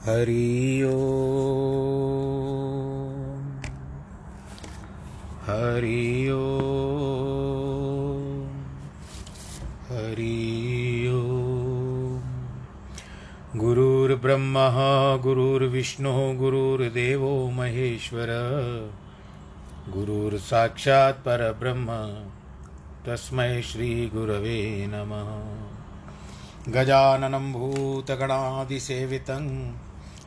हरि ओ। हरि ओ। हरि ओ। गुरुर्ब्रह्मा, गुरुर्विष्णुः, गुरुर्देवो महेश्वर। गुरुर्साक्षात् परब्रह्म, तस्मै श्रीगुरवे नमः। गजाननं भूतगणादिसेवितं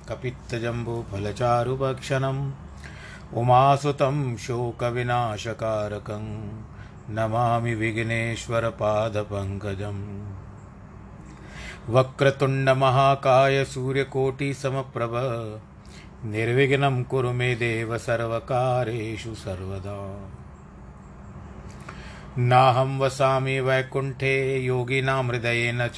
कपित्तजम्बुफलचारुभक्षणम्। उमासुतं शोकविनाशकारकं नमामि विघ्नेश्वरपादपङ्कजम्। वक्रतुण्डमहाकाय सूर्यकोटिसमप्रभ निर्विघ्नं कुरु मे देव सर्वकारेषु सर्वदा। नाहं वसामि वैकुण्ठे योगिनां हृदयेन च।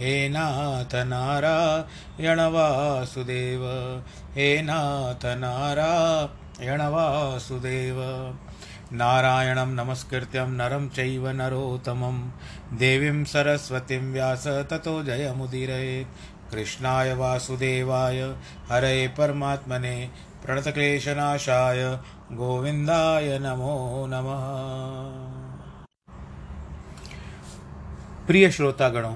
हे नाथ नारायण वासुदेव हे नाथ नारायण वासुदेव नारायणं नमस्कृत्यं नरं चैव नरोत्तमं। देवीं सरस्वतीं व्यास ततो जयमुदीरये। कृष्णाय वासुदेवाय, हरे परमात्मने, प्रणतक्लेशनाशाय, गोविन्दाय नमो नमः। प्रिय श्रोतागणों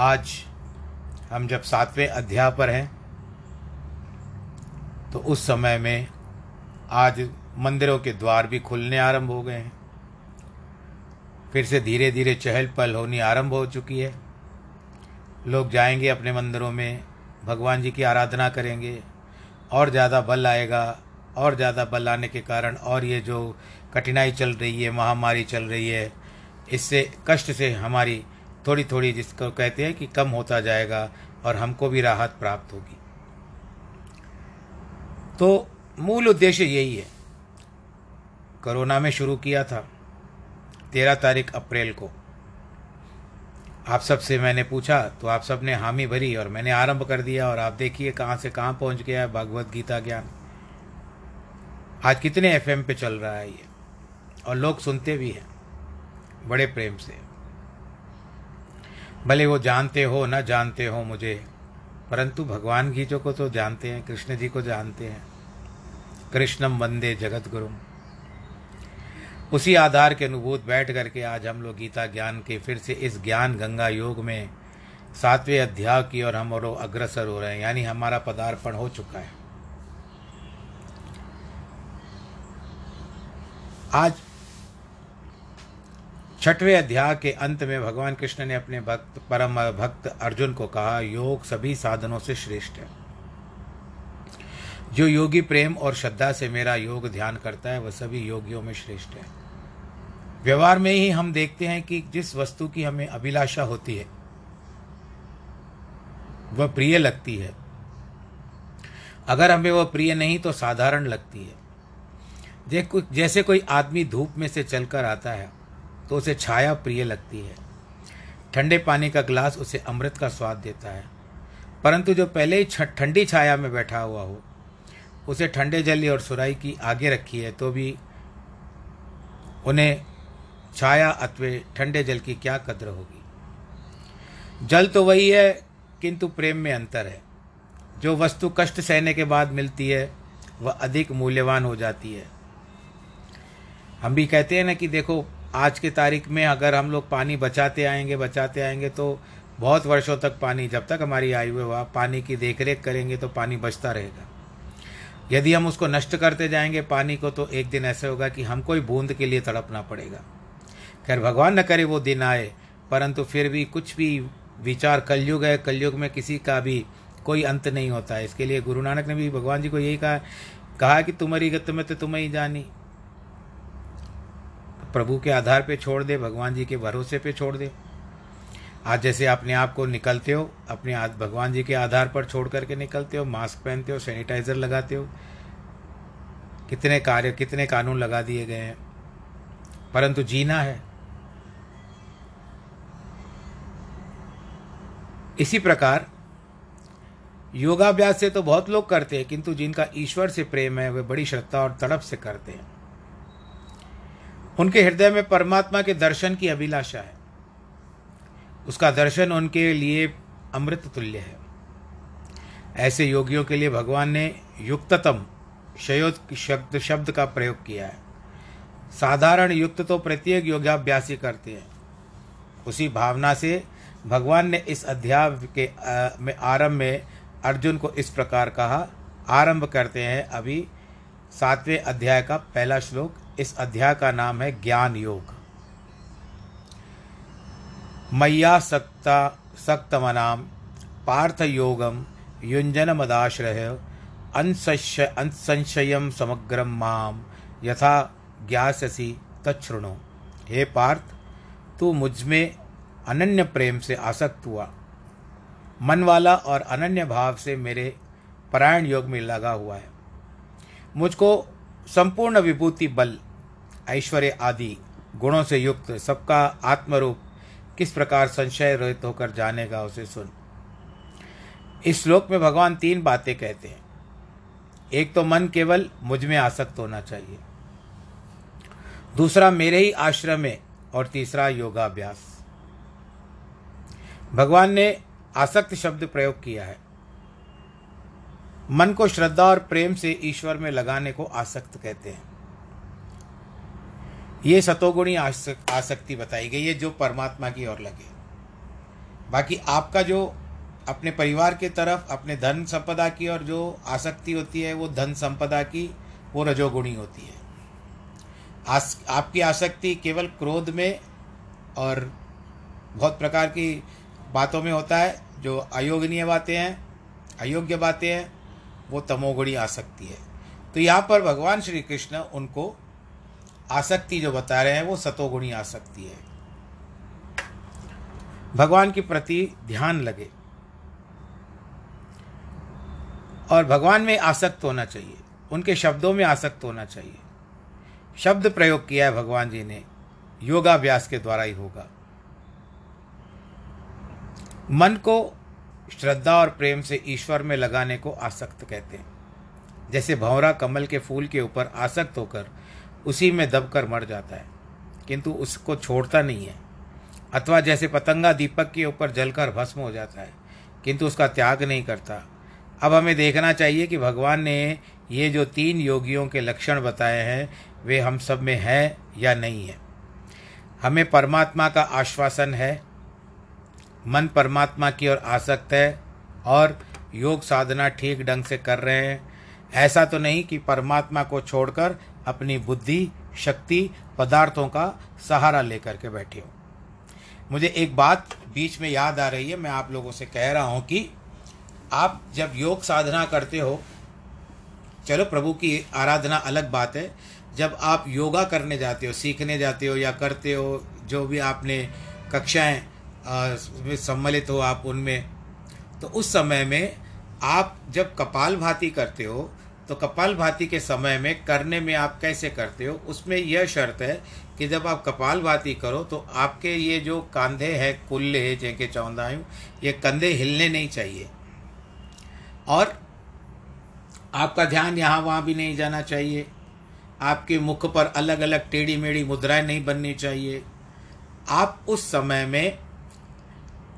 आज हम जब सातवें अध्याय पर हैं तो उस समय में आज मंदिरों के द्वार भी खुलने आरंभ हो गए हैं। फिर से धीरे धीरे चहल पहल होनी आरंभ हो चुकी है। लोग जाएँगे अपने मंदिरों में, भगवान जी की आराधना करेंगे, और ज़्यादा बल आएगा, और ज़्यादा बल आने के कारण और ये जो कठिनाई चल रही है, महामारी चल रही है, इससे, कष्ट से हमारी थोड़ी थोड़ी जिसको कहते हैं कि कम होता जाएगा और हमको भी राहत प्राप्त होगी। तो मूल उद्देश्य यही है। कोरोना में शुरू किया था, तेरह तारीख अप्रैल को। आप सबसे मैंने पूछा तो आप सबने हामी भरी और मैंने आरंभ कर दिया और आप देखिए कहाँ से कहाँ पहुँच गया है भगवत गीता ज्ञान। आज कितने एफएम पे चल रहा है ये? और लोग सुनते भी हैं, बड़े प्रेम से। भले वो जानते हो, न जानते हो मुझे, परंतु भगवान जी को तो जानते हैं, कृष्ण जी को जानते हैं। कृष्णम वंदे जगत गुरु उसी आधार के अनुभूत बैठ करके आज हम लोग गीता ज्ञान के फिर से इस ज्ञान गंगा योग में सातवें अध्याय की और हम और अग्रसर हो रहे हैं, यानी हमारा पदार्पण हो चुका है। आज छठवें अध्याय के अंत में भगवान कृष्ण ने अपने भक्त, परम भक्त अर्जुन को कहा, योग सभी साधनों से श्रेष्ठ है। जो योगी प्रेम और श्रद्धा से मेरा योग ध्यान करता है, वह सभी योगियों में श्रेष्ठ है। व्यवहार में ही हम देखते हैं कि जिस वस्तु की हमें अभिलाषा होती है, वह प्रिय लगती है। अगर हमें वह प्रिय नहीं तो साधारण लगती है। जैसे कोई आदमी धूप में से चलकर आता है तो उसे छाया प्रिय लगती है। ठंडे पानी का गिलास उसे अमृत का स्वाद देता है। परंतु जो पहले ही ठंडी छाया में बैठा हुआ हो, उसे ठंडे जल और सुराई की आगे रखी है तो भी उन्हें छाया अथवे ठंडे जल की क्या कद्र होगी? जल तो वही है, किंतु प्रेम में अंतर है। जो वस्तु कष्ट सहने के बाद मिलती है, वह अधिक मूल्यवान हो जाती है। हम भी कहते हैं ना कि देखो आज की तारीख में अगर हम लोग पानी बचाते आएँगे बचाते आएँगे तो बहुत वर्षों तक पानी, जब तक हमारी आयु हुआ पानी की देखरेख करेंगे तो पानी बचता रहेगा। यदि हम उसको नष्ट करते जाएँगे पानी को तो एक दिन ऐसा होगा कि हमको ही बूंद के लिए तड़पना पड़ेगा। खैर, भगवान न करे वो दिन आए, परंतु फिर भी कुछ भी विचार कलयुग है, कलयुग में किसी का भी कोई अंत नहीं होता है। इसके लिए गुरु नानक ने भी भगवान जी को यही कहा कहा कि तुम्हारी गत में तो तुम्हें ही जानी। प्रभु के आधार पे छोड़ दे, भगवान जी के भरोसे पे छोड़ दे। आज जैसे अपने आप को निकलते हो, अपने भगवान जी के आधार पर छोड़ करके निकलते हो, मास्क पहनते हो, सैनिटाइजर लगाते हो, कितने कार्य, कितने कानून लगा दिए गए हैं। परंतु जीना है। इसी प्रकार, योगाभ्यास से तो बहुत लोग करते हैं, किंतु जिनका ईश्वर से प्रेम है, वे बड़ी श्रद्धा और तड़प से करते हैं। उनके हृदय में परमात्मा के दर्शन की अभिलाषा है। उसका दर्शन उनके लिए अमृत तुल्य है। ऐसे योगियों के लिए भगवान ने युक्ततम शयोद शब्द शब्द का प्रयोग किया है। साधारण युक्त तो प्रत्येक योगाभ्यासी करते हैं। उसी भावना से भगवान ने इस अध्याय के में आरंभ में अर्जुन को इस प्रकार कहा। आरंभ करते हैं अभी सातवें अध्याय का पहला श्लोक। इस अध्याय का नाम है ज्ञान योग। मैया सक्ता, सक्तमनाम, पार्थ योगम युंजन मदाश्रय अंसंशयम समग्रम माम यथा ज्ञासी तछृणु हे पार्थ, तू मुझमें अनन्य प्रेम से आसक्त हुआ। मन वाला और अनन्य भाव से मेरे परायण योग में लगा हुआ है। मुझको संपूर्ण विभूति बल ऐश्वर्य आदि गुणों से युक्त सबका आत्मरूप किस प्रकार संशय रहित होकर जानेगा उसे सुन। इस श्लोक में भगवान तीन बातें कहते हैं। एक तो मन केवल मुझमें आसक्त होना चाहिए। दूसरा मेरे ही आश्रम में और तीसरा योगाभ्यास। भगवान ने आसक्त शब्द प्रयोग किया है। मन को श्रद्धा और प्रेम से ईश्वर में लगाने को आसक्त कहते हैं। ये सतोगुणी आसक्ति बताई गई है जो परमात्मा की ओर लगे। बाकी आपका जो अपने परिवार के तरफ़ अपने धन संपदा की और जो आसक्ति होती है वो धन संपदा की वो रजोगुणी होती है। आस, आपकी आसक्ति केवल क्रोध में और बहुत प्रकार की बातों में होता है जो अयोगनीय बातें हैं अयोग्य बातें हैं वो तमोगुणी आसक्ति है। तो यहाँ पर भगवान श्री कृष्ण उनको आसक्ति जो बता रहे हैं, वो सतोगुणी आसक्ति है। भगवान के प्रति ध्यान लगे और भगवान में आसक्त होना चाहिए। उनके शब्दों में आसक्त होना चाहिए। शब्द प्रयोग किया है भगवान जी ने, योगाभ्यास के द्वारा ही होगा। मन को श्रद्धा और प्रेम से ईश्वर में लगाने को आसक्त कहते हैं। जैसे भंवरा कमल के फूल के ऊपर आसक्त होकर उसी में दबकर मर जाता है। किंतु उसको छोड़ता नहीं है। अथवा जैसे पतंगा दीपक के ऊपर जलकर भस्म हो जाता है, किंतु उसका त्याग नहीं करता। अब हमें देखना चाहिए कि भगवान ने ये जो तीन योगियों के लक्षण बताए हैं, वे हम सब में हैं या नहीं है। हमें परमात्मा का आश्वासन है, मन परमात्मा की ओर आसक्त है, और योग साधना ठीक ढंग से कर रहे हैं। ऐसा तो नहीं कि परमात्मा को छोड़कर अपनी बुद्धि, शक्ति, पदार्थों का सहारा लेकर के बैठे हो। मुझे एक बात बीच में याद आ रही है, मैं आप लोगों से कह रहा हूँ कि आप जब योग साधना करते हो, चलो प्रभु की आराधना अलग बात है। जब आप योगा करने जाते हो, सीखने जाते हो या करते हो, जो भी आपने कक्षाएँ सम्मिलित हो आप उनमें तो उस समय में आप जब कपाल भाती करते हो तो कपाल भाती के समय में करने में आप कैसे करते हो? उसमें यह शर्त है कि जब आप कपाल भाती करो तो आपके ये जो कंधे हैं, कुल्ले है, जिनके चौंदायु ये कंधे हिलने नहीं चाहिए। और आपका ध्यान यहाँ वहाँ भी नहीं जाना चाहिए। आपके मुख पर अलग अलग टेढ़ी मेढ़ी मुद्राएँ नहीं बननी चाहिए। आप उस समय में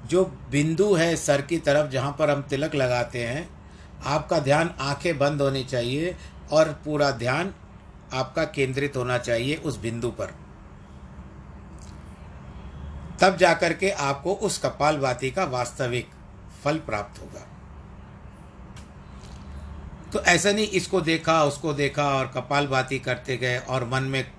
जो बिंदु है सर की तरफ़, जहाँ पर हम तिलक लगाते हैं आपका ध्यान आँखें बंद होनी चाहिए और पूरा ध्यान आपका केंद्रित होना चाहिए उस बिंदु पर। तब जाकर के आपको उस कपाल भाती का वास्तविक फल प्राप्त होगा। तो ऐसा नहीं, इसको देखा, उसको देखा और कपाल भाती करते गए और मन में,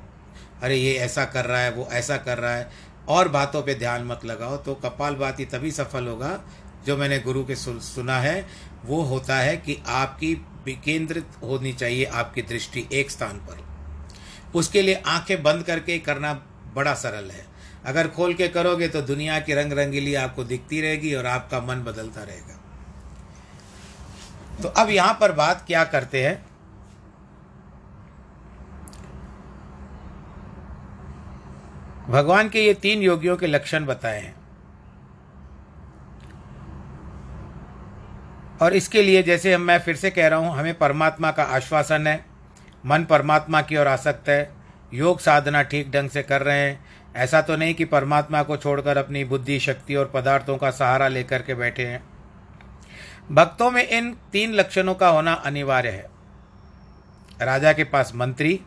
अरे, ये ऐसा कर रहा है, वो ऐसा कर रहा है। और बातों पे ध्यान मत लगाओ। तो कपाल भाती तभी सफल होगा जो मैंने गुरु के सुना है। वो होता है कि आपकी विकेंद्रित होनी चाहिए आपकी दृष्टि एक स्थान पर। उसके लिए आँखें बंद करके करना बड़ा सरल है। अगर खोल के करोगे तो दुनिया की रंग रंगीली आपको दिखती रहेगी और आपका मन बदलता रहेगा। तो अब यहाँ पर बात क्या करते हैं? भगवान के ये तीन योगियों के लक्षण बताए हैं। और इसके लिए जैसे हम मैं फिर से कह रहा हूँ, हमें परमात्मा का आश्वासन है, मन परमात्मा की ओर आसक्त है, योग साधना ठीक ढंग से कर रहे हैं। ऐसा तो नहीं कि परमात्मा को छोड़कर अपनी बुद्धि, शक्ति और पदार्थों का सहारा लेकर के बैठे हैं। भक्तों में इन तीन लक्षणों का होना अनिवार्य है। राजा के पास मंत्री,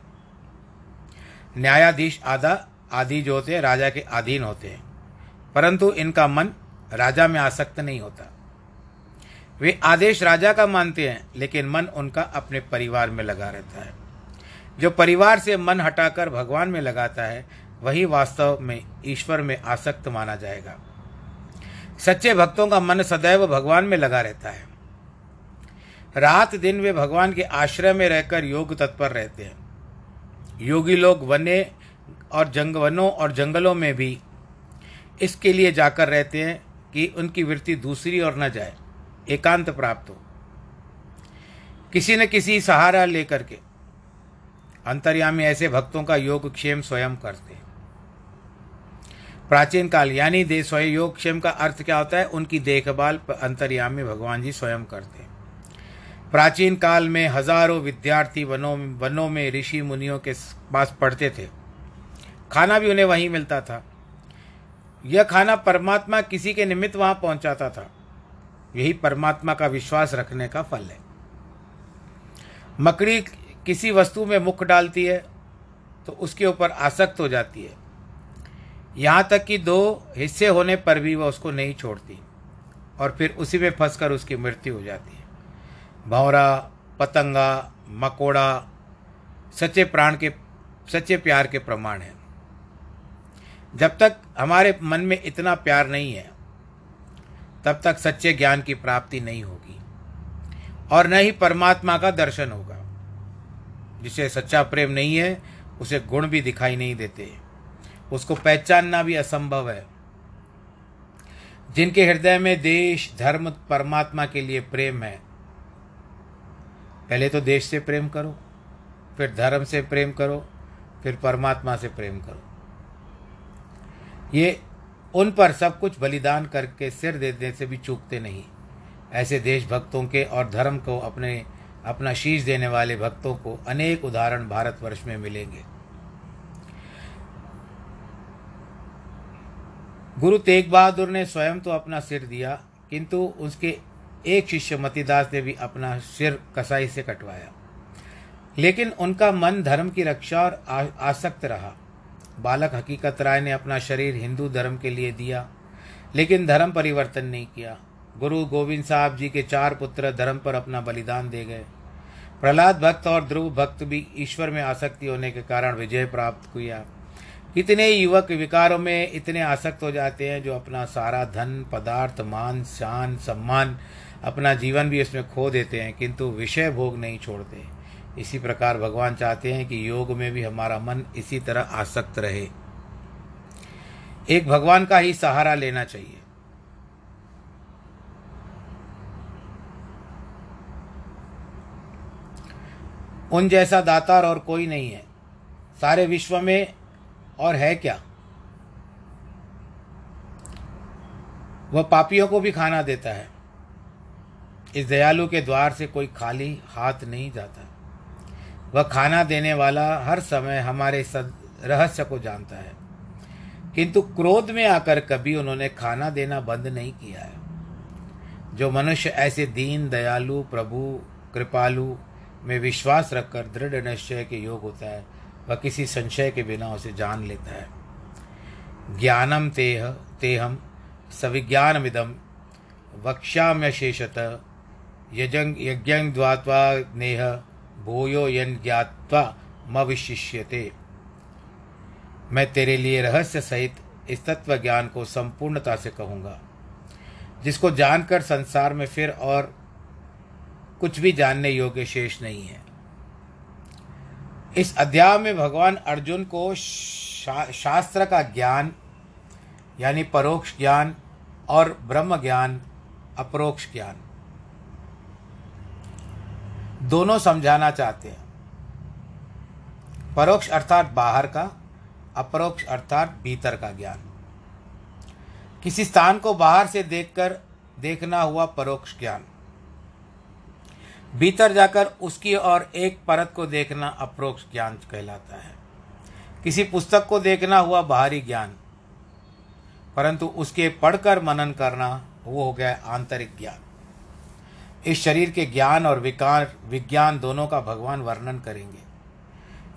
न्यायाधीश आधा आदि जो होते हैं, राजा के अधीन होते हैं। परंतु इनका मन राजा में आसक्त नहीं होता। वे आदेश राजा का मानते हैं, लेकिन मन उनका अपने परिवार में लगा रहता है। जो परिवार से मन हटाकर भगवान में लगाता है, वही वास्तव में ईश्वर में आसक्त माना जाएगा। सच्चे भक्तों का मन सदैव भगवान में लगा रहता है। रात दिन वे भगवान के आश्रय में रहकर योग तत्पर रहते हैं। योगी लोग वने और जंग वनों और जंगलों में भी इसके लिए जाकर रहते हैं कि उनकी वृत्ति दूसरी ओर न जाए। एकांत प्राप्त हो। किसी न किसी सहारा लेकर के अंतर्यामी ऐसे भक्तों का योग क्षेम स्वयं करते हैं। प्राचीन काल, यानी दे स्वयं योग क्षेम का अर्थ क्या होता है? उनकी देखभाल अंतर्यामी भगवान जी स्वयं करते हैं। प्राचीन काल में हज़ारों विद्यार्थी वनों वनों में ऋषि मुनियों के पास पढ़ते थे। खाना भी उन्हें वहीं मिलता था। यह खाना परमात्मा किसी के निमित्त वहाँ पहुंचाता था। यही परमात्मा का विश्वास रखने का फल है। मकड़ी किसी वस्तु में मुख डालती है तो उसके ऊपर आसक्त हो जाती है। यहाँ तक कि दो हिस्से होने पर भी वह उसको नहीं छोड़ती, और फिर उसी में फंसकर उसकी मृत्यु हो जाती है। भौरा पतंगा, मकोड़ा सच्चे प्राण के, सच्चे प्यार के प्रमाण है। जब तक हमारे मन में इतना प्यार नहीं है तब तक सच्चे ज्ञान की प्राप्ति नहीं होगी और न ही परमात्मा का दर्शन होगा। जिसे सच्चा प्रेम नहीं है, उसे गुण भी दिखाई नहीं देते। उसको पहचानना भी असंभव है। जिनके हृदय में देश, धर्म, परमात्मा के लिए प्रेम है, पहले तो देश से प्रेम करो, फिर धर्म से प्रेम करो, फिर परमात्मा से प्रेम करो। ये उन पर सब कुछ बलिदान करके सिर देने से भी चूकते नहीं। ऐसे देशभक्तों के और धर्म को अपने, अपना शीश देने वाले भक्तों को अनेक उदाहरण भारतवर्ष में मिलेंगे। गुरु तेग बहादुर ने स्वयं तो अपना सिर दिया, किंतु उसके एक शिष्य मतिदास ने भी अपना सिर कसाई से कटवाया। लेकिन उनका मन धर्म की रक्षा और आसक्त रहा। बालक हकीकत राय ने अपना शरीर हिंदू धर्म के लिए दिया, लेकिन धर्म परिवर्तन नहीं किया। गुरु गोविंद साहब जी के चार पुत्र धर्म पर अपना बलिदान दे गए। प्रहलाद भक्त और ध्रुव भक्त भी ईश्वर में आसक्ति होने के कारण विजय प्राप्त किया। कितने युवक विकारों में इतने आसक्त हो जाते हैं जो अपना सारा धन, पदार्थ, मान, शान, सम्मान, अपना जीवन भी इसमें खो देते हैं, किंतु विषय भोग नहीं छोड़ते। इसी प्रकार भगवान चाहते हैं कि योग में भी हमारा मन इसी तरह आसक्त रहे। एक भगवान का ही सहारा लेना चाहिए। उन जैसा दातार और कोई नहीं है। सारे विश्व में और है क्या? वह पापियों को भी खाना देता है। इस दयालु के द्वार से कोई खाली हाथ नहीं जाता। वह खाना देने वाला हर समय हमारे सद, रहस्य को जानता है। किंतु क्रोध में आकर कभी उन्होंने खाना देना बंद नहीं किया है। जो मनुष्य ऐसे दीन, दयालु, प्रभु, कृपालु में विश्वास रखकर दृढ़ निश्चय के योग होता है, वह किसी संशय के बिना उसे जान लेता है। ज्ञानम तेह, तेहम सविज्ञानमिदम वक्ष्याम्य शेषतः यजंग, यज्ञ द्वात्वा नेह भूयो यन ज्ञात्वा मविशिष्यते। मैं तेरे लिए रहस्य सहित इस तत्व ज्ञान को संपूर्णता से कहूँगा। जिसको जानकर संसार में फिर और कुछ भी जानने योग्य शेष नहीं है। इस अध्याय में भगवान अर्जुन को शा, शास्त्र का ज्ञान यानी परोक्ष ज्ञान और ब्रह्म ज्ञान अपरोक्ष ज्ञान। दोनों समझाना चाहते हैं। परोक्ष अर्थात बाहर का, अपरोक्ष अर्थात भीतर का ज्ञान। किसी स्थान को बाहर से देखकर देखना हुआ परोक्ष ज्ञान। भीतर जाकर उसकी और एक परत को देखना अप्रोक्ष ज्ञान कहलाता है। किसी पुस्तक को देखना हुआ बाहरी ज्ञान, परंतु उसके पढ़कर मनन करना वो हो गया आंतरिक ज्ञान। इस शरीर के ज्ञान और विकार, विज्ञान दोनों का भगवान वर्णन करेंगे।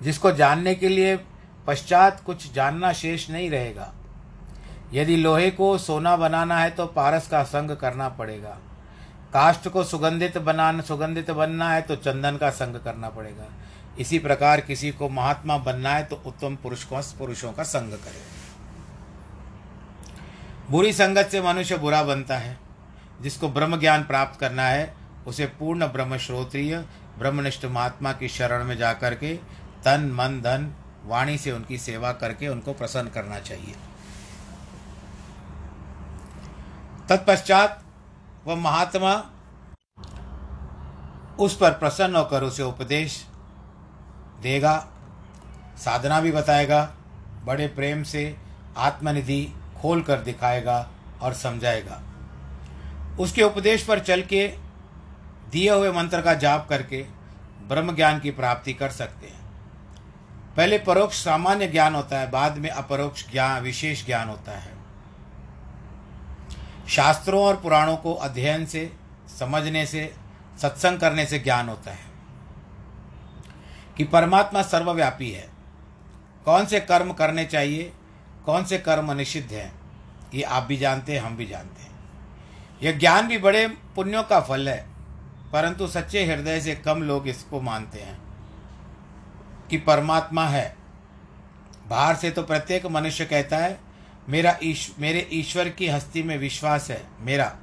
जिसको जानने के लिए पश्चात कुछ जानना शेष नहीं रहेगा। यदि लोहे को सोना बनाना है तो पारस का संग करना पड़ेगा। काष्ठ को सुगंधित बनाना, सुगंधित बनना है तो चंदन का संग करना पड़ेगा। इसी प्रकार किसी को महात्मा बनना है तो उत्तम पुरुष को पुरुषों का संग करे। बुरी संगत से मनुष्य बुरा बनता है। जिसको ब्रह्म ज्ञान प्राप्त करना है उसे पूर्ण ब्रह्म श्रोत्रिय, ब्रह्मनिष्ठ महात्मा की शरण में जाकर के तन, मन, धन, वाणी से उनकी सेवा करके उनको प्रसन्न करना चाहिए। तत्पश्चात वह महात्मा उस पर प्रसन्न होकर उसे उपदेश देगा, साधना भी बताएगा, बड़े प्रेम से आत्मनिधि खोल कर दिखाएगा और समझाएगा। उसके उपदेश पर चल के दिए हुए मंत्र का जाप करके ब्रह्म ज्ञान की प्राप्ति कर सकते हैं। पहले परोक्ष सामान्य ज्ञान होता है, बाद में अपरोक्ष ज्ञान, विशेष ज्ञान होता है। शास्त्रों और पुराणों को अध्ययन से, समझने से, सत्संग करने से ज्ञान होता है कि परमात्मा सर्वव्यापी है। कौन से कर्म करने चाहिए, कौन से कर्म निषिद्ध हैं, ये आप भी जानते हैं, हम भी जानते हैं। यह ज्ञान भी बड़े पुण्यों का फल है परंतु सच्चे हृदय से कम लोग इसको मानते हैं कि परमात्मा है। बाहर से तो प्रत्येक मनुष्य कहता है, मेरा ईश, मेरे ईश्वर की हस्ती में विश्वास है, मेरा।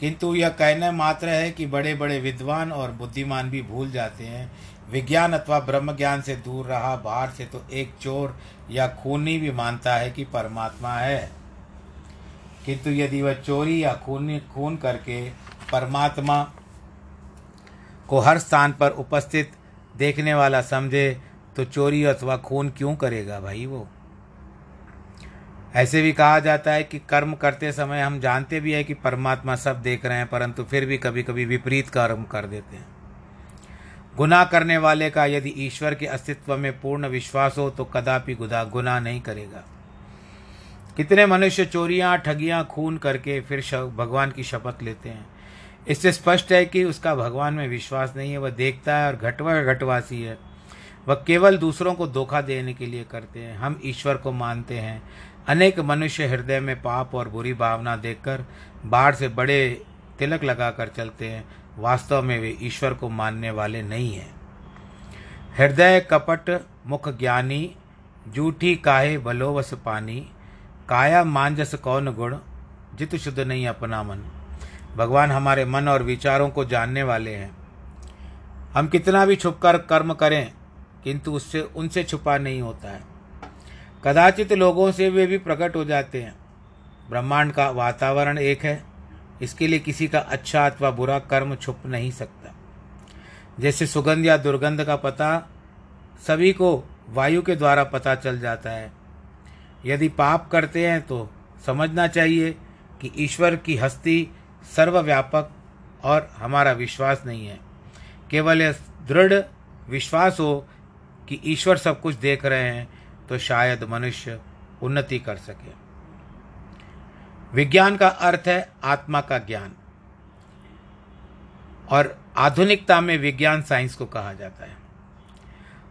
किंतु यह कहना मात्र है कि बड़े बड़े विद्वान और बुद्धिमान भी भूल जाते हैं। विज्ञान अथवा ब्रह्म ज्ञान से दूर रहा, बाहर से तो एक चोर या खूनी भी मानता है कि परमात्मा है। किंतु यदि वह चोरी या खून खून करके परमात्मा को हर स्थान पर उपस्थित देखने वाला समझे तो चोरी अथवा खून क्यों करेगा भाई वो? ऐसे भी कहा जाता है कि कर्म करते समय हम जानते भी हैं कि परमात्मा सब देख रहे हैं, परंतु फिर भी कभी कभी विपरीत कर्म कर देते हैं। गुनाह करने वाले का यदि ईश्वर के अस्तित्व में पूर्ण विश्वास हो तो कदापि गुदा, गुनाह नहीं करेगा। कितने मनुष्य चोरियाँ, ठगियाँ, खून करके फिर भगवान की शपथ लेते हैं। इससे स्पष्ट है कि उसका भगवान में विश्वास नहीं है, वह देखता है और घटवा घटवासी है। वह केवल दूसरों को धोखा देने के लिए करते हैं। हम ईश्वर को मानते हैं। अनेक मनुष्य हृदय में पाप और बुरी भावना देखकर बाढ़ से बड़े तिलक लगाकर चलते हैं। वास्तव में वे ईश्वर को मानने वाले नहीं हैं। हृदय कपट, मुख ज्ञानी, जूठी काहे बलोवस पानी, काया मांजस कौन गुण, जित शुद्ध नहीं अपना मन। भगवान हमारे मन और विचारों को जानने वाले हैं। हम कितना भी छुपकर कर्म करें, किंतु उससे, उनसे छुपा नहीं होता है। कदाचित लोगों से वे भी प्रकट हो जाते हैं। ब्रह्मांड का वातावरण एक है, इसके लिए किसी का अच्छा अथवा बुरा कर्म छुप नहीं सकता। जैसे सुगंध या दुर्गंध का पता सभी को वायु के द्वारा पता चल जाता है। यदि पाप करते हैं तो समझना चाहिए कि ईश्वर की हस्ती सर्वव्यापक और हमारा विश्वास नहीं है। केवल यह दृढ़ विश्वास हो कि ईश्वर सब कुछ देख रहे हैं तो शायद मनुष्य उन्नति कर सके। विज्ञान का अर्थ है आत्मा का ज्ञान। और आधुनिकता में विज्ञान साइंस को कहा जाता है।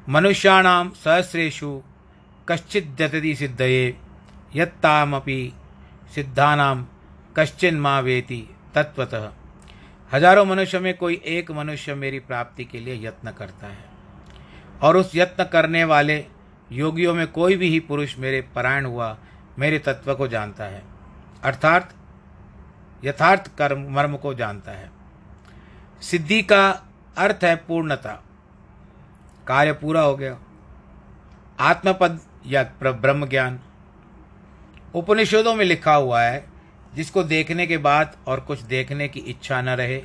मनुष्याणाम सहस्रेशु कश्चित जतति सिद्धये, यत्तामपि सिद्धानाम कश्चिन माँ वेति तत्वतः, हज़ारों मनुष्य में कोई एक मनुष्य मेरी प्राप्ति के लिए यत्न करता है। और उस यत्न करने वाले योगियों में कोई भी ही पुरुष मेरे परायण हुआ, मेरे तत्व को जानता है। अर्थात, यथार्थ कर्म, मर्म को जानता है। सिद्धि का अर्थ है पूर्णता। कार्य पूरा हो गया। आत्मपद या ब्रह्म ज्ञान उपनिषदों में लिखा हुआ है जिसको देखने के बाद और कुछ देखने की इच्छा न रहे,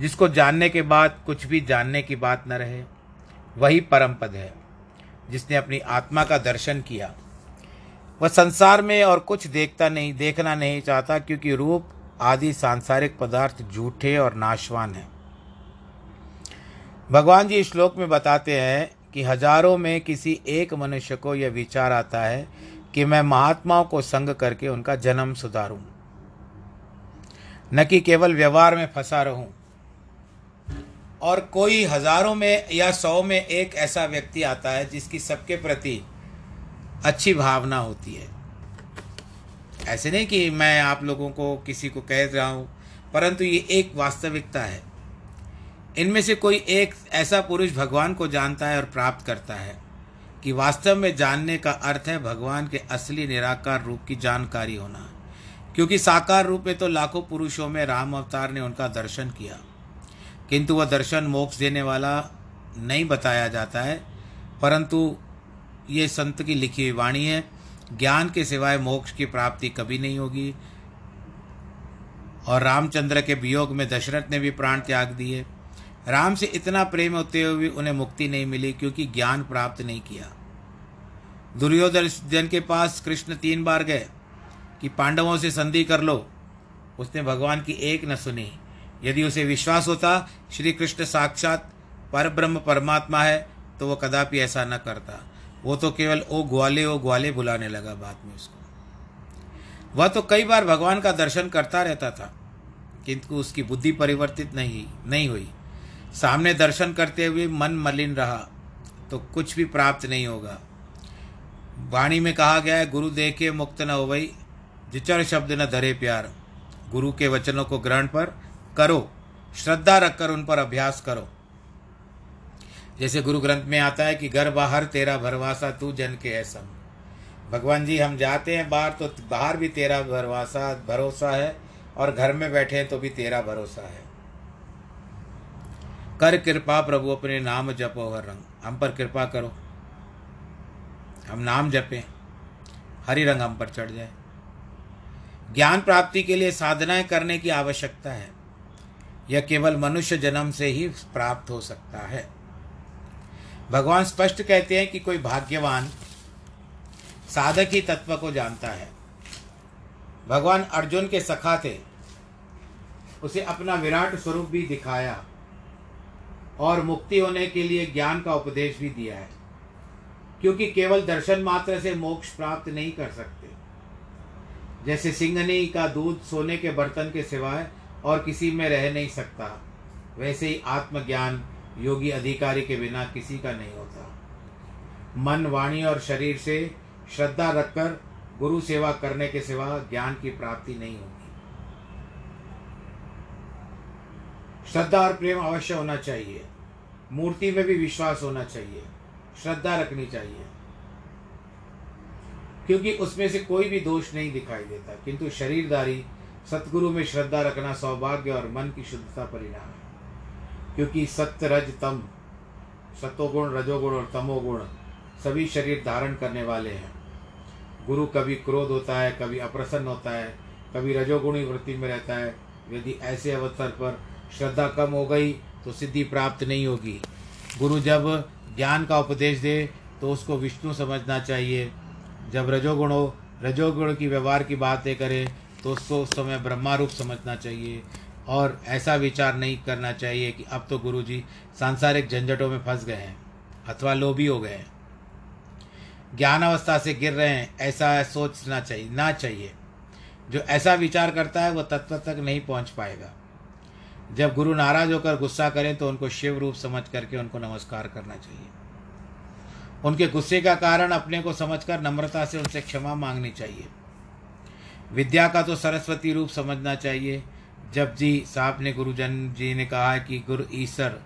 जिसको जानने के बाद कुछ भी जानने की बात न रहे, वही परम पद है, जिसने अपनी आत्मा का दर्शन किया। वह संसार में और कुछ देखता नहीं, देखना नहीं चाहता क्योंकि रूप आदि सांसारिक पदार्थ झूठे और नाशवान हैं। भगवान जी श्लोक में बताते हैं कि हज़ारों में किसी एक मनुष्य को यह विचार आता है कि मैं महात्माओं को संग करके उनका जन्म सुधारूं। न कि केवल व्यवहार में फंसा रहूँ। और कोई हज़ारों में या सौ में एक ऐसा व्यक्ति आता है जिसकी सबके प्रति अच्छी भावना होती है। ऐसे नहीं कि मैं आप लोगों को किसी को कह रहा हूँ, परंतु ये एक वास्तविकता है। इनमें से कोई एक ऐसा पुरुष भगवान को जानता है और प्राप्त करता है कि वास्तव में जानने का अर्थ है भगवान के असली निराकार रूप की जानकारी होना। क्योंकि साकार रूप में तो लाखों पुरुषों में राम अवतार ने उनका दर्शन किया। किंतु वह दर्शन मोक्ष देने वाला नहीं बताया जाता है, परंतु ये संत की लिखी हुई वाणी है, ज्ञान के सिवाय मोक्ष की प्राप्ति कभी नहीं होगी। और रामचंद्र के वियोग में दशरथ ने भी प्राण त्याग दिए। राम से इतना प्रेम होते हुए भी उन्हें मुक्ति नहीं मिली क्योंकि ज्ञान प्राप्त नहीं किया। दुर्योधन के पास कृष्ण तीन बार गए। कि पांडवों से संधि कर लो। उसने भगवान की एक न सुनी। यदि उसे विश्वास होता श्री कृष्ण साक्षात पर ब्रह्म परमात्मा है तो वो कदापि ऐसा न करता। वो तो केवल ओ ग्वाले ओ ग्वाले बुलाने लगा बाद में उसको। वह तो कई बार भगवान का दर्शन करता रहता था, किंतु उसकी बुद्धि परिवर्तित नहीं नहीं हुई। सामने दर्शन करते हुए मन मलिन रहा तो कुछ भी प्राप्त नहीं होगा। वाणी में कहा गया है, गुरु देखे मुक्त न हो वही जिचर शब्द न धरे प्यार। गुरु के वचनों को ग्रहण पर करो। श्रद्धा रखकर उन पर अभ्यास करो। जैसे गुरु ग्रंथ में आता है कि घर बाहर तेरा भरवासा तू जन के है सम। भगवान जी, हम जाते हैं बाहर तो बाहर भी तेरा भरवासा, भरोसा है और घर में बैठे हैं तो भी तेरा भरोसा है। कर कृपा प्रभु, अपने नाम जपो हर रंग। हम पर कृपा करो। हम नाम जपें। हरि रंग हम पर चढ़ जाए। ज्ञान प्राप्ति के लिए साधनाएँ करने की आवश्यकता है। यह केवल मनुष्य जन्म से ही प्राप्त हो सकता है। भगवान स्पष्ट कहते हैं कि कोई भाग्यवान साधक ही तत्व को जानता है। भगवान अर्जुन के सखा थे। उसे अपना विराट स्वरूप भी दिखाया और मुक्ति होने के लिए ज्ञान का उपदेश भी दिया है। क्योंकि केवल दर्शन मात्र से मोक्ष प्राप्त नहीं कर सकते। जैसे सिंगनी का दूध सोने के बर्तन के सिवाय और किसी में रह नहीं सकता, वैसे ही आत्मज्ञान योगी अधिकारी के बिना किसी का नहीं होता। मन, वाणी और शरीर से श्रद्धा रखकर गुरु सेवा करने के सिवा ज्ञान की प्राप्ति नहीं होगी। श्रद्धा और प्रेम अवश्य होना चाहिए। मूर्ति में भी विश्वास होना चाहिए। श्रद्धा रखनी चाहिए। क्योंकि उसमें से कोई भी दोष नहीं दिखाई देता। किंतु शरीरदारी सतगुरु में श्रद्धा रखना सौभाग्य और मन की शुद्धता परिणाम है। क्योंकि सत्य रज तम सतोगुण रजोगुण और तमोगुण सभी शरीर धारण करने वाले हैं। गुरु कभी क्रोध होता है, कभी अप्रसन्न होता है, कभी रजोगुणी वृत्ति में रहता है। यदि ऐसे अवसर पर श्रद्धा कम हो गई तो सिद्धि प्राप्त नहीं होगी। गुरु जब ज्ञान का उपदेश दे तो उसको विष्णु समझना चाहिए। जब रजोगुण हो रजोगुण की व्यवहार की बातें करे तो उसको उस समय ब्रह्मा रूप समझना चाहिए। और ऐसा विचार नहीं करना चाहिए कि अब तो गुरु जी सांसारिक झंझटों में फंस गए हैं, अथवा लोभी हो गए हैं। ज्ञान अवस्था से गिर रहे हैं, ऐसा सोचना चाहिए, ना चाहिए। जो ऐसा विचार करता है वह तत्व तक नहीं पहुँच पाएगा। जब गुरु नाराज़ होकर गुस्सा करें तो उनको शिव रूप समझ करके उनको नमस्कार करना चाहिए। उनके गुस्से का कारण अपने को समझकर नम्रता से उनसे क्षमा मांगनी चाहिए। विद्या का तो सरस्वती रूप समझना चाहिए। जब जी साहब ने गुरुजन जी ने कहा कि गुरु ईश्वर,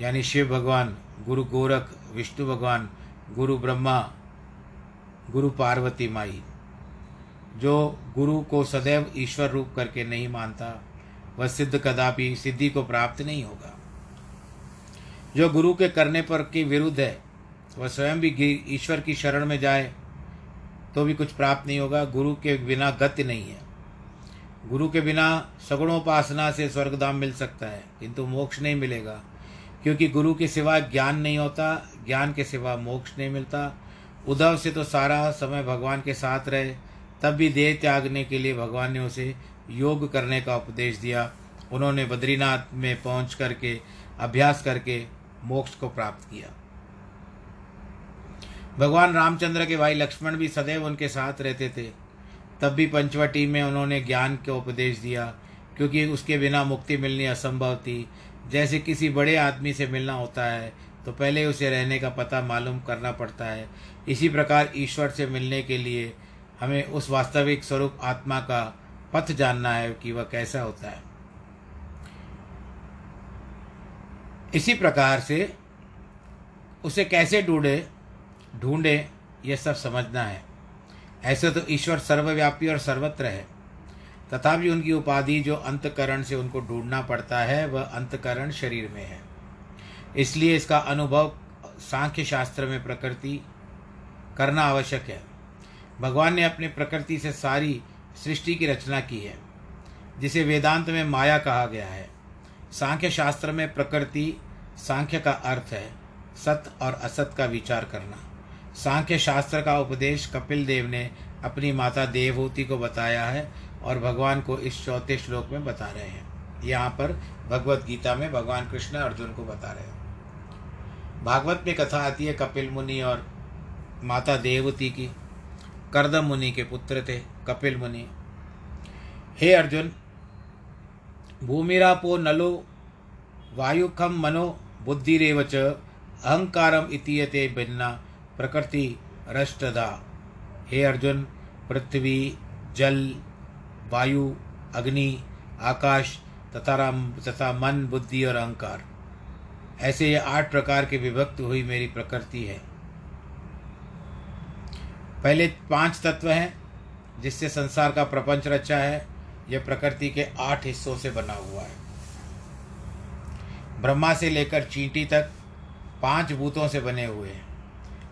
यानी शिव भगवान, गुरु गोरख, विष्णु भगवान, गुरु ब्रह्मा, गुरु पार्वती माई, जो गुरु को सदैव ईश्वर रूप करके नहीं मानता, वह सिद्ध कदापि सिद्धि को प्राप्त नहीं होगा। जो गुरु के करने पर के विरुद्ध है वह स्वयं भी ईश्वर की शरण में जाए तो भी कुछ प्राप्त नहीं होगा। गुरु के बिना गति नहीं है। गुरु के बिना सगुणोपासना से स्वर्गधाम मिल सकता है, किंतु मोक्ष नहीं मिलेगा। क्योंकि गुरु के सिवा ज्ञान नहीं होता, ज्ञान के सिवा मोक्ष नहीं मिलता। उद्धव से तो सारा समय भगवान के साथ रहे, तब भी देह त्यागने के लिए भगवान ने उसे योग करने का उपदेश दिया। उन्होंने बद्रीनाथ में पहुँच करके, अभ्यास करके मोक्ष को प्राप्त किया। भगवान रामचंद्र के भाई लक्ष्मण भी सदैव उनके साथ रहते थे। तब भी पंचवटी में उन्होंने ज्ञान का उपदेश दिया, क्योंकि उसके बिना मुक्ति मिलनी असंभव थी। जैसे किसी बड़े आदमी से मिलना होता है तो पहले उसे रहने का पता मालूम करना पड़ता है। इसी प्रकार ईश्वर से मिलने के लिए हमें उस वास्तविक स्वरूप आत्मा का पथ जानना है कि वह कैसा होता है। इसी प्रकार से उसे कैसे ढूंढे? ढूंढे यह सब समझना है। ऐसे तो ईश्वर सर्वव्यापी और सर्वत्र है। तथापि उनकी उपाधि जो अंतकरण से उनको ढूंढना पड़ता है, वह अंतकरण शरीर में है। इसलिए इसका अनुभव सांख्य शास्त्र में प्रकृति करना आवश्यक है। भगवान ने अपनी प्रकृति से सारी सृष्टि की रचना की है, जिसे वेदांत में माया कहा गया है। सांख्य शास्त्र में प्रकृति, सांख्य का अर्थ है सत और असत का विचार करना। सांख्य शास्त्र का उपदेश कपिल देव ने अपनी माता देवहूति को बताया है और भगवान को इस चौथे श्लोक में बता रहे हैं। यहाँ पर भगवत गीता में भगवान कृष्ण अर्जुन को बता रहे हैं। भागवत में कथा आती है, कपिल मुनि और माता देवती की। कर्दम मुनि के पुत्र थे कपिल मुनि। हे अर्जुन, भूमिरापो नलो वायुखम मनो बुद्धिरेव च अहंकारम इतीयते भिन्ना। प्रकृति रष्टदा। हे अर्जुन, पृथ्वी, जल, वायु, अग्नि, आकाश तथा तथा मन, बुद्धि और अहंकार। ऐसे ये आठ प्रकार के विभक्त हुई मेरी प्रकृति है। पहले पाँच तत्व हैं, जिससे संसार का प्रपंच रचा है। यह प्रकृति के आठ हिस्सों से बना हुआ है। ब्रह्मा से लेकर चींटी तक पाँच भूतों से बने हुए हैं।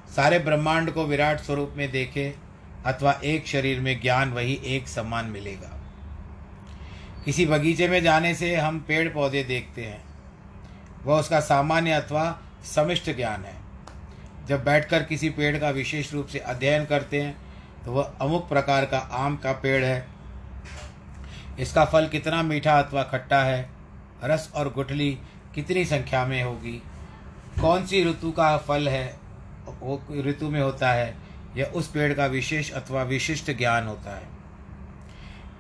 सारे ब्रह्मांड को विराट स्वरूप में देखे अथवा एक शरीर में ज्ञान वही एक समान मिलेगा। किसी बगीचे में जाने से हम पेड़ पौधे देखते हैं। वह उसका सामान्य अथवा समिष्ट ज्ञान है। जब बैठकर किसी पेड़ का विशेष रूप से अध्ययन करते हैं तो वह अमुक प्रकार का आम का पेड़ है। इसका फल कितना मीठा अथवा खट्टा है, रस और गुठली कितनी संख्या में होगी, कौन सी ऋतु का फल है वो ऋतु में होता है यह उस पेड़ का विशेष अथवा विशिष्ट ज्ञान होता है।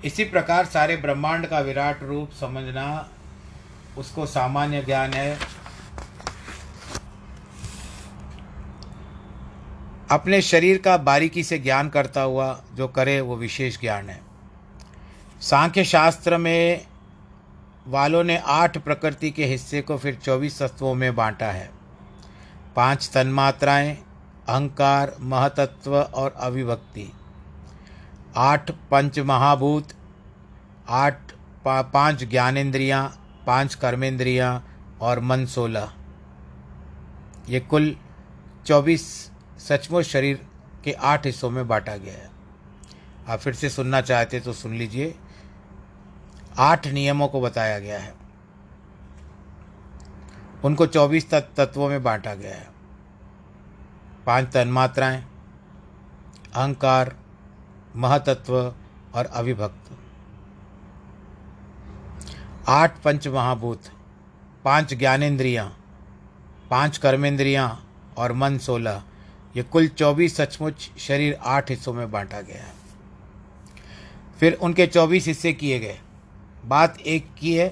इसी प्रकार सारे ब्रह्मांड का विराट रूप समझना उसको सामान्य ज्ञान है। अपने शरीर का बारीकी से ज्ञान करता हुआ जो करे वो विशेष ज्ञान है। सांख्य शास्त्र में वालों ने आठ प्रकृति के हिस्से को फिर चौबीस तत्वों में बांटा है। पाँच तन्मात्राएँ अहंकार महतत्व और अविभक्ति आठ पंच महाभूत आठ पा, पाँच ज्ञानेन्द्रियाँ पाँच कर्मेंद्रियाँ और मन सोलह। ये कुल चौबीस सचमुच शरीर के आठ हिस्सों में बांटा गया है। आप फिर से सुनना चाहते तो सुन लीजिए। आठ नियमों को बताया गया है। उनको चौबीस तत्वों में बांटा गया है। पाँच तन्मात्राएँ, अहंकार, महतत्व और अविभक्त। आठ पंच महाभूत पाँच ज्ञानेन्द्रियाँ, पाँच कर्मेंद्रियाँ और मन सोलह, ये कुल चौबीस सचमुच शरीर आठ हिस्सों में बांटा गया है। फिर उनके चौबीस हिस्से किए गए। बात एक की है,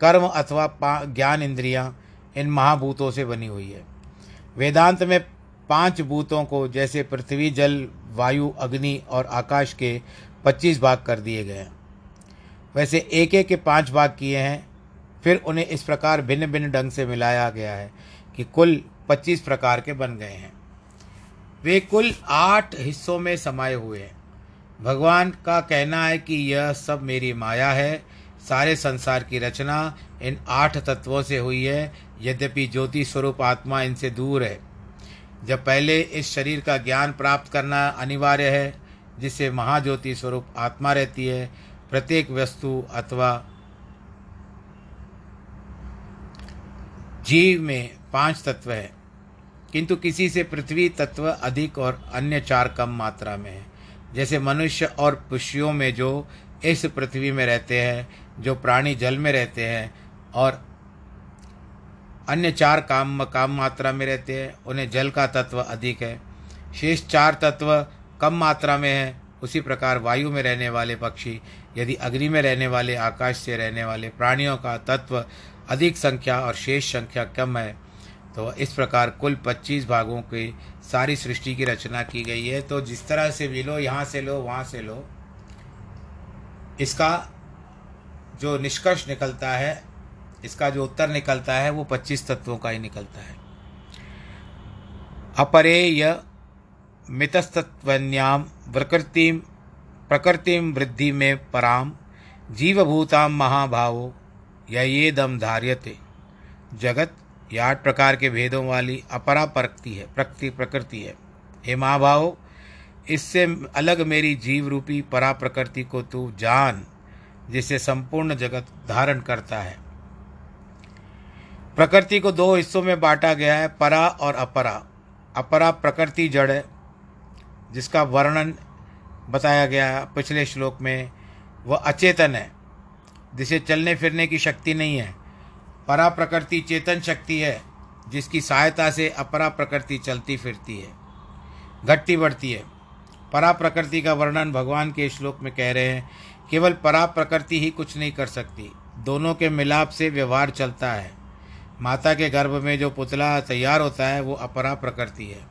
कर्म अथवा ज्ञान इंद्रियाँ इन महाभूतों से बनी हुई है। वेदांत में पाँच भूतों को जैसे पृथ्वी, जल, वायु, अग्नि और आकाश के पच्चीस भाग कर दिए गए हैं। वैसे एक एक के पाँच भाग किए हैं, फिर उन्हें इस प्रकार भिन्न भिन्न ढंग से मिलाया गया है कि कुल पच्चीस प्रकार के बन गए हैं। वे कुल आठ हिस्सों में समाये हुए हैं। भगवान का कहना है कि यह सब मेरी माया है सारे संसार की रचना इन आठ तत्वों से हुई है, यद्यपि ज्योति स्वरूप आत्मा इनसे दूर है। जब पहले इस शरीर का ज्ञान प्राप्त करना अनिवार्य है, जिससे महाज्योति स्वरूप आत्मा रहती है, प्रत्येक वस्तु अथवा जीव में पाँच तत्व है। किंतु किसी से पृथ्वी तत्व अधिक और अन्य चार कम मात्रा में है। जैसे मनुष्य और पुष्यों में जो इस पृथ्वी में रहते हैं जो प्राणी जल में रहते हैं और अन्य चार काम काम मात्रा में रहते हैं, उन्हें जल का तत्व अधिक है। शेष चार तत्व कम मात्रा में है, उसी प्रकार वायु में रहने वाले पक्षी, यदि अग्नि में रहने वाले, आकाश से रहने वाले प्राणियों का तत्व अधिक संख्या और शेष संख्या कम है तो इस प्रकार कुल 25 भागों की सारी सृष्टि की रचना की गई है। तो जिस तरह से भी लो, यहाँ से लो, वहाँ से लो। इसका जो निष्कर्ष निकलता है, इसका जो उत्तर निकलता है, वो 25 तत्वों का ही निकलता है। अपरेय मितस्तत्वन्याम प्रकृतिम प्रकृतिम वृद्धि में पराम, जीवभूताम महाभावो ये दम धार्यते। जगत ये आठ प्रकार के भेदों वाली अपरा प्रकृति है, प्रकृति प्रकृति है। हे महाभाव, इससे अलग मेरी जीव रूपी परा प्रकृति को तू जान। जिसे संपूर्ण जगत धारण करता है। प्रकृति को दो हिस्सों में बांटा गया है, परा और अपरा। अपरा प्रकृति जड़ जिसका वर्णन बताया गया पिछले श्लोक में। वह अचेतन है, जिसे चलने फिरने की शक्ति नहीं है। परा प्रकृति चेतन शक्ति है, जिसकी सहायता से अपरा प्रकृति चलती फिरती है, घटती बढ़ती है। परा प्रकृति का वर्णन भगवान के श्लोक में कह रहे हैं केवल परा प्रकृति ही कुछ नहीं कर सकती। दोनों के मिलाप से व्यवहार चलता है। माता के गर्भ में जो पुतला तैयार होता है, वो अपरा प्रकृति है।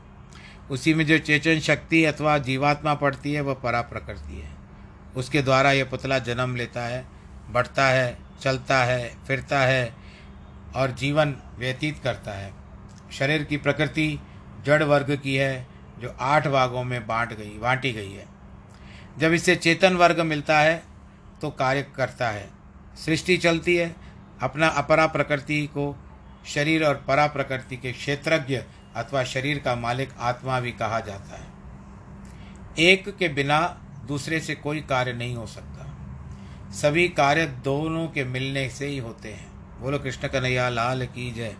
उसी में जो चेतन शक्ति अथवा जीवात्मा पड़ती है, वह परा प्रकृति है। उसके द्वारा यह पुतला जन्म लेता है, बढ़ता है, चलता है, फिरता है और जीवन व्यतीत करता है। शरीर की प्रकृति जड़ वर्ग की है, जो आठ भागों में बांट गई, बांटी गई है। जब इससे चेतन वर्ग मिलता है तो कार्य करता है। सृष्टि चलती है, अपना अपरा प्रकृति को शरीर और परा प्रकृति के क्षेत्रज्ञ अथवा शरीर का मालिक आत्मा भी कहा जाता है। एक के बिना दूसरे से कोई कार्य नहीं हो सकता। सभी कार्य दोनों के मिलने से ही होते हैं। बोलो, कृष्ण कन्हैया, लाल की जय।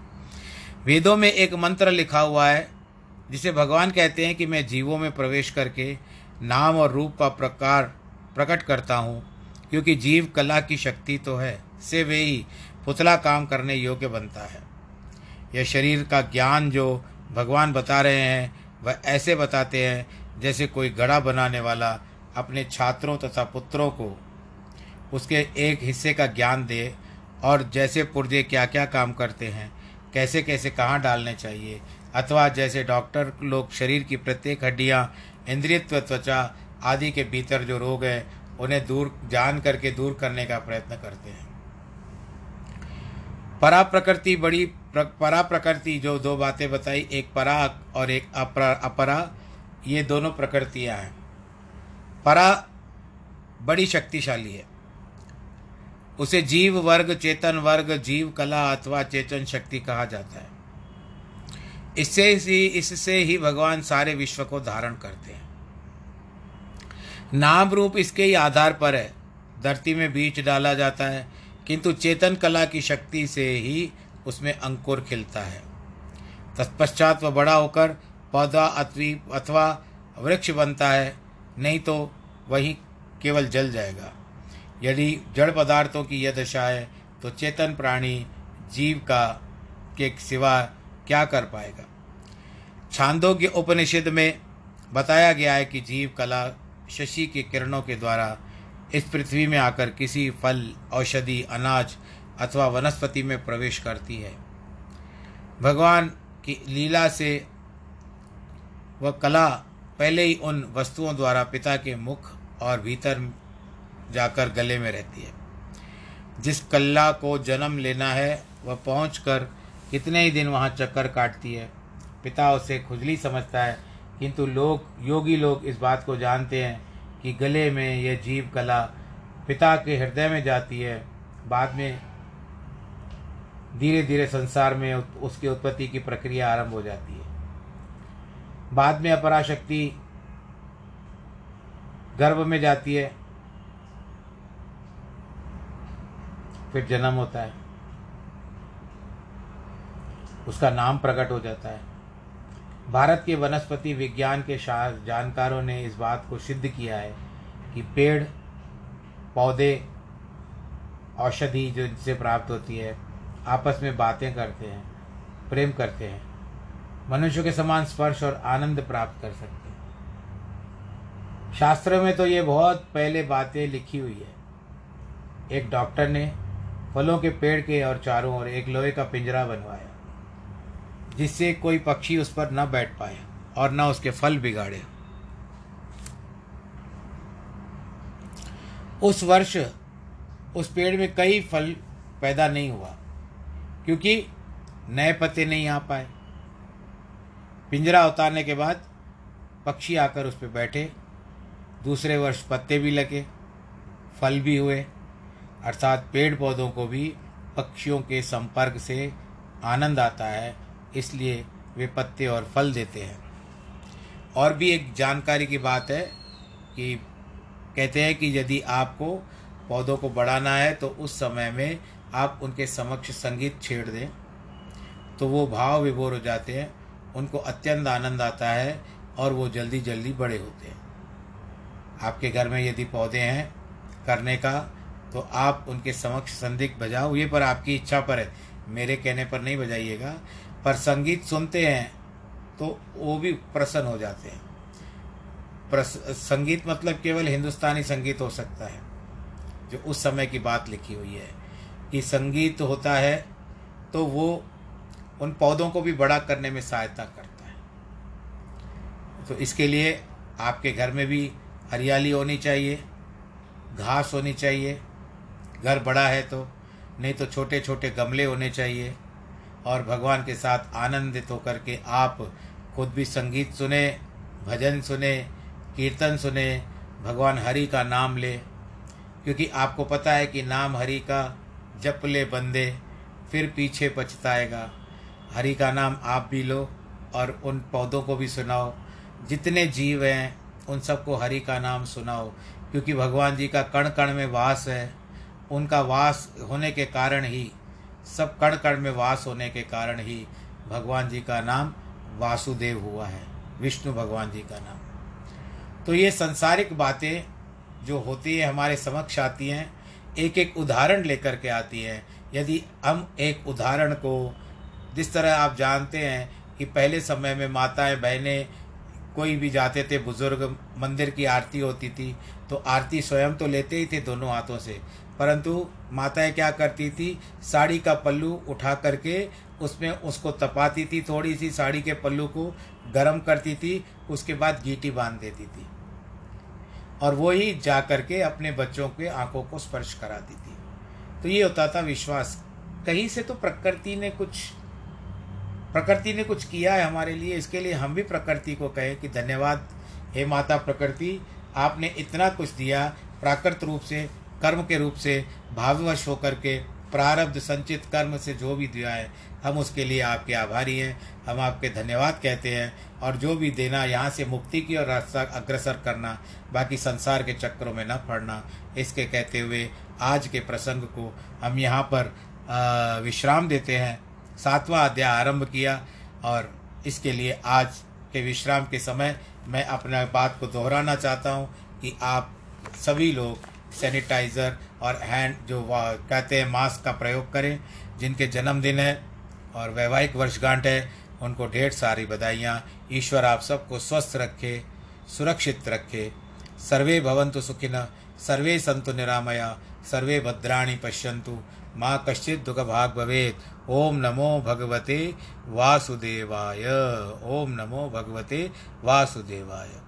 वेदों में एक मंत्र लिखा हुआ है, जिसे भगवान कहते हैं कि मैं जीवों में प्रवेश करके नाम और रूप का प्रकार प्रकट करता हूँ, क्योंकि जीव कला की शक्ति तो है, से वे ही पुतला काम करने योग्य बनता है। यह शरीर का ज्ञान जो भगवान बता रहे हैं, वह ऐसे बताते हैं जैसे कोई घड़ा बनाने वाला अपने छात्रों तथा पुत्रों को उसके एक हिस्से का ज्ञान दे और जैसे पुर्जे क्या क्या काम करते हैं कैसे कैसे कहाँ डालने चाहिए, अथवा जैसे डॉक्टर लोग शरीर की प्रत्येक हड्डियाँ इंद्रियत्व त्वचा आदि के भीतर जो रोग है उन्हें दूर जान करके दूर करने का प्रयत्न करते हैं। परा प्रकृति बड़ी प्र, परा प्रकृति जो दो बातें बताई एक परा और एक अपरा अपरा ये दोनों प्रकृतियाँ हैं। परा बड़ी शक्तिशाली है। उसे जीव वर्ग चेतन वर्ग जीव कला अथवा चेतन शक्ति कहा जाता है। इससे ही इससे ही भगवान सारे विश्व को धारण करते हैं। नाम रूप इसके ही आधार पर है। धरती में बीज डाला जाता है, किंतु चेतन कला की शक्ति से ही उसमें अंकुर खिलता है। तत्पश्चात वह बड़ा होकर पौधा अथवी, अथवा वृक्ष बनता है, नहीं तो वही केवल जल जाएगा। यदि जड़ पदार्थों की यह दशा है तो चेतन प्राणी जीव का के सिवा क्या कर पाएगा? छांदोग्य उपनिषद में बताया गया है कि जीव कला शशि की किरणों के द्वारा इस पृथ्वी में आकर किसी फल, औषधि, अनाज अथवा वनस्पति में प्रवेश करती है। भगवान की लीला से वह कला पहले ही उन वस्तुओं द्वारा पिता के मुख और भीतर जाकर गले में रहती है। जिस कला को जन्म लेना है, वह पहुंचकर कितने ही दिन वहाँ चक्कर काटती है। पिता उसे खुजली समझता है, किंतु लोग, योगी लोग इस बात को जानते हैं कि गले में यह जीव कला पिता के हृदय में जाती है। बाद में धीरे धीरे संसार में उसकी उत्पत्ति की प्रक्रिया आरंभ हो जाती है। बाद में अपराशक्ति गर्भ में जाती है, फिर जन्म होता है। उसका नाम प्रकट हो जाता है। भारत के वनस्पति विज्ञान के जानकारों ने इस बात को सिद्ध किया है कि पेड़, पौधे, औषधि जो इनसे प्राप्त होती है, आपस में बातें करते हैं, प्रेम करते हैं, मनुष्य के समान स्पर्श और आनंद प्राप्त कर सकते हैं। शास्त्रों में तो ये बहुत पहले बातें लिखी हुई है। एक डॉक्टर ने फलों के पेड़ के और चारों ओर एक लोहे का पिंजरा बनवाया। जिससे कोई पक्षी उस पर न बैठ पाए और न उसके फल बिगाड़े। उस वर्ष उस पेड़ में कई फल पैदा नहीं हुआ, क्योंकि नए पत्ते नहीं आ पाए। पिंजरा उतारने के बाद पक्षी आकर उस पर बैठे। दूसरे वर्ष पत्ते भी लगे, फल भी हुए। अर्थात पेड़ पौधों को भी पक्षियों के संपर्क से आनंद आता है इसलिए वे पत्ते और फल देते हैं। और भी एक जानकारी की बात है कि कहते हैं कि यदि आपको पौधों को बढ़ाना है तो उस समय में आप उनके समक्ष संगीत छेड़ दें। तो वो भाव विभोर हो जाते हैं, उनको अत्यंत आनंद आता है और वो जल्दी जल्दी बड़े होते हैं। आपके घर में यदि पौधे हैं करने का तो आप उनके समक्ष संदिग्ध बजाओ। ये पर आपकी इच्छा पर है। मेरे कहने पर नहीं बजाइएगा। पर संगीत सुनते हैं तो वो भी प्रसन्न हो जाते हैं। संगीत मतलब केवल हिंदुस्तानी संगीत हो सकता है, जो उस समय की बात लिखी हुई है। कि संगीत होता है तो वो उन पौधों को भी बड़ा करने में सहायता करता है। तो इसके लिए आपके घर में भी हरियाली होनी चाहिए, घास होनी चाहिए, घर बड़ा है तो नहीं तो छोटे छोटे गमले होने चाहिए और भगवान के साथ आनंदित होकर के आप खुद भी संगीत सुने, भजन सुने, कीर्तन सुने, भगवान हरि का नाम ले। क्योंकि आपको पता है कि नाम हरि का जप ले बंदे, फिर पीछे पछताएगा। हरि का नाम आप भी लो और उन पौधों को भी सुनाओ। जितने जीव हैं, उन सबको हरि का नाम सुनाओ। क्योंकि भगवान जी का कण कण में वास है। उनका वास होने के कारण ही सब कण कण में वास होने के कारण ही भगवान जी का नाम वासुदेव हुआ है, विष्णु भगवान जी का नाम। तो ये संसारिक बातें जो होती है, हमारे समक्ष आती हैं एक एक उदाहरण लेकर के आती हैं। यदि हम एक उदाहरण को, जिस तरह आप जानते हैं कि पहले समय में माताएँ, बहनें कोई भी जाते थे, बुज़ुर्ग, मंदिर की आरती होती थी तो आरती स्वयं तो लेते ही थे दोनों हाथों से परंतु माताएँ क्या करती थी? साड़ी का पल्लू उठा करके उसमें उसको तपाती थी थोड़ी सी साड़ी के पल्लू को गर्म करती थी, उसके बाद गीटी बाँध देती थी। और वो ही जा करके अपने बच्चों के आँखों को स्पर्श कराती थी। तो ये होता था विश्वास। कहीं से तो प्रकृति ने कुछ, प्रकृति ने कुछ किया है हमारे लिए, इसके लिए हम भी प्रकृति को कहें कि धन्यवाद। हे माता प्रकृति, आपने इतना कुछ दिया, प्राकृत रूप से कर्म के रूप से भाववश होकर के प्रारब्ध संचित कर्म से जो भी दिया है, हम उसके लिए आपके आभारी हैं। हम आपके धन्यवाद कहते हैं और जो भी देना, यहाँ से मुक्ति की और रास्ता अग्रसर करना, बाकी संसार के चक्रों में न पड़ना। इसके कहते हुए आज के प्रसंग को हम यहाँ पर विश्राम देते हैं। सातवां अध्याय आरंभ किया और इसके लिए आज के विश्राम के समय मैं अपना बात को दोहराना चाहता हूँ कि आप सभी लोग सैनिटाइज़र और हैंड जो कहते हैं मास्क का प्रयोग करें, जिनके जन्मदिन है और वैवाहिक वर्षगांठ है, उनको ढेर सारी बधाइयाँ। ईश्वर आप सबको स्वस्थ रखे, सुरक्षित रखे। सर्वे भवन्तु सुखिनः सर्वे संतु निरामया, सर्वे भद्राणी पश्यन्तु। माँ कश्चित दुख भाग भवेत। ओम नमो भगवते वासुदेवाय। ओम नमो भगवते वासुदेवाय।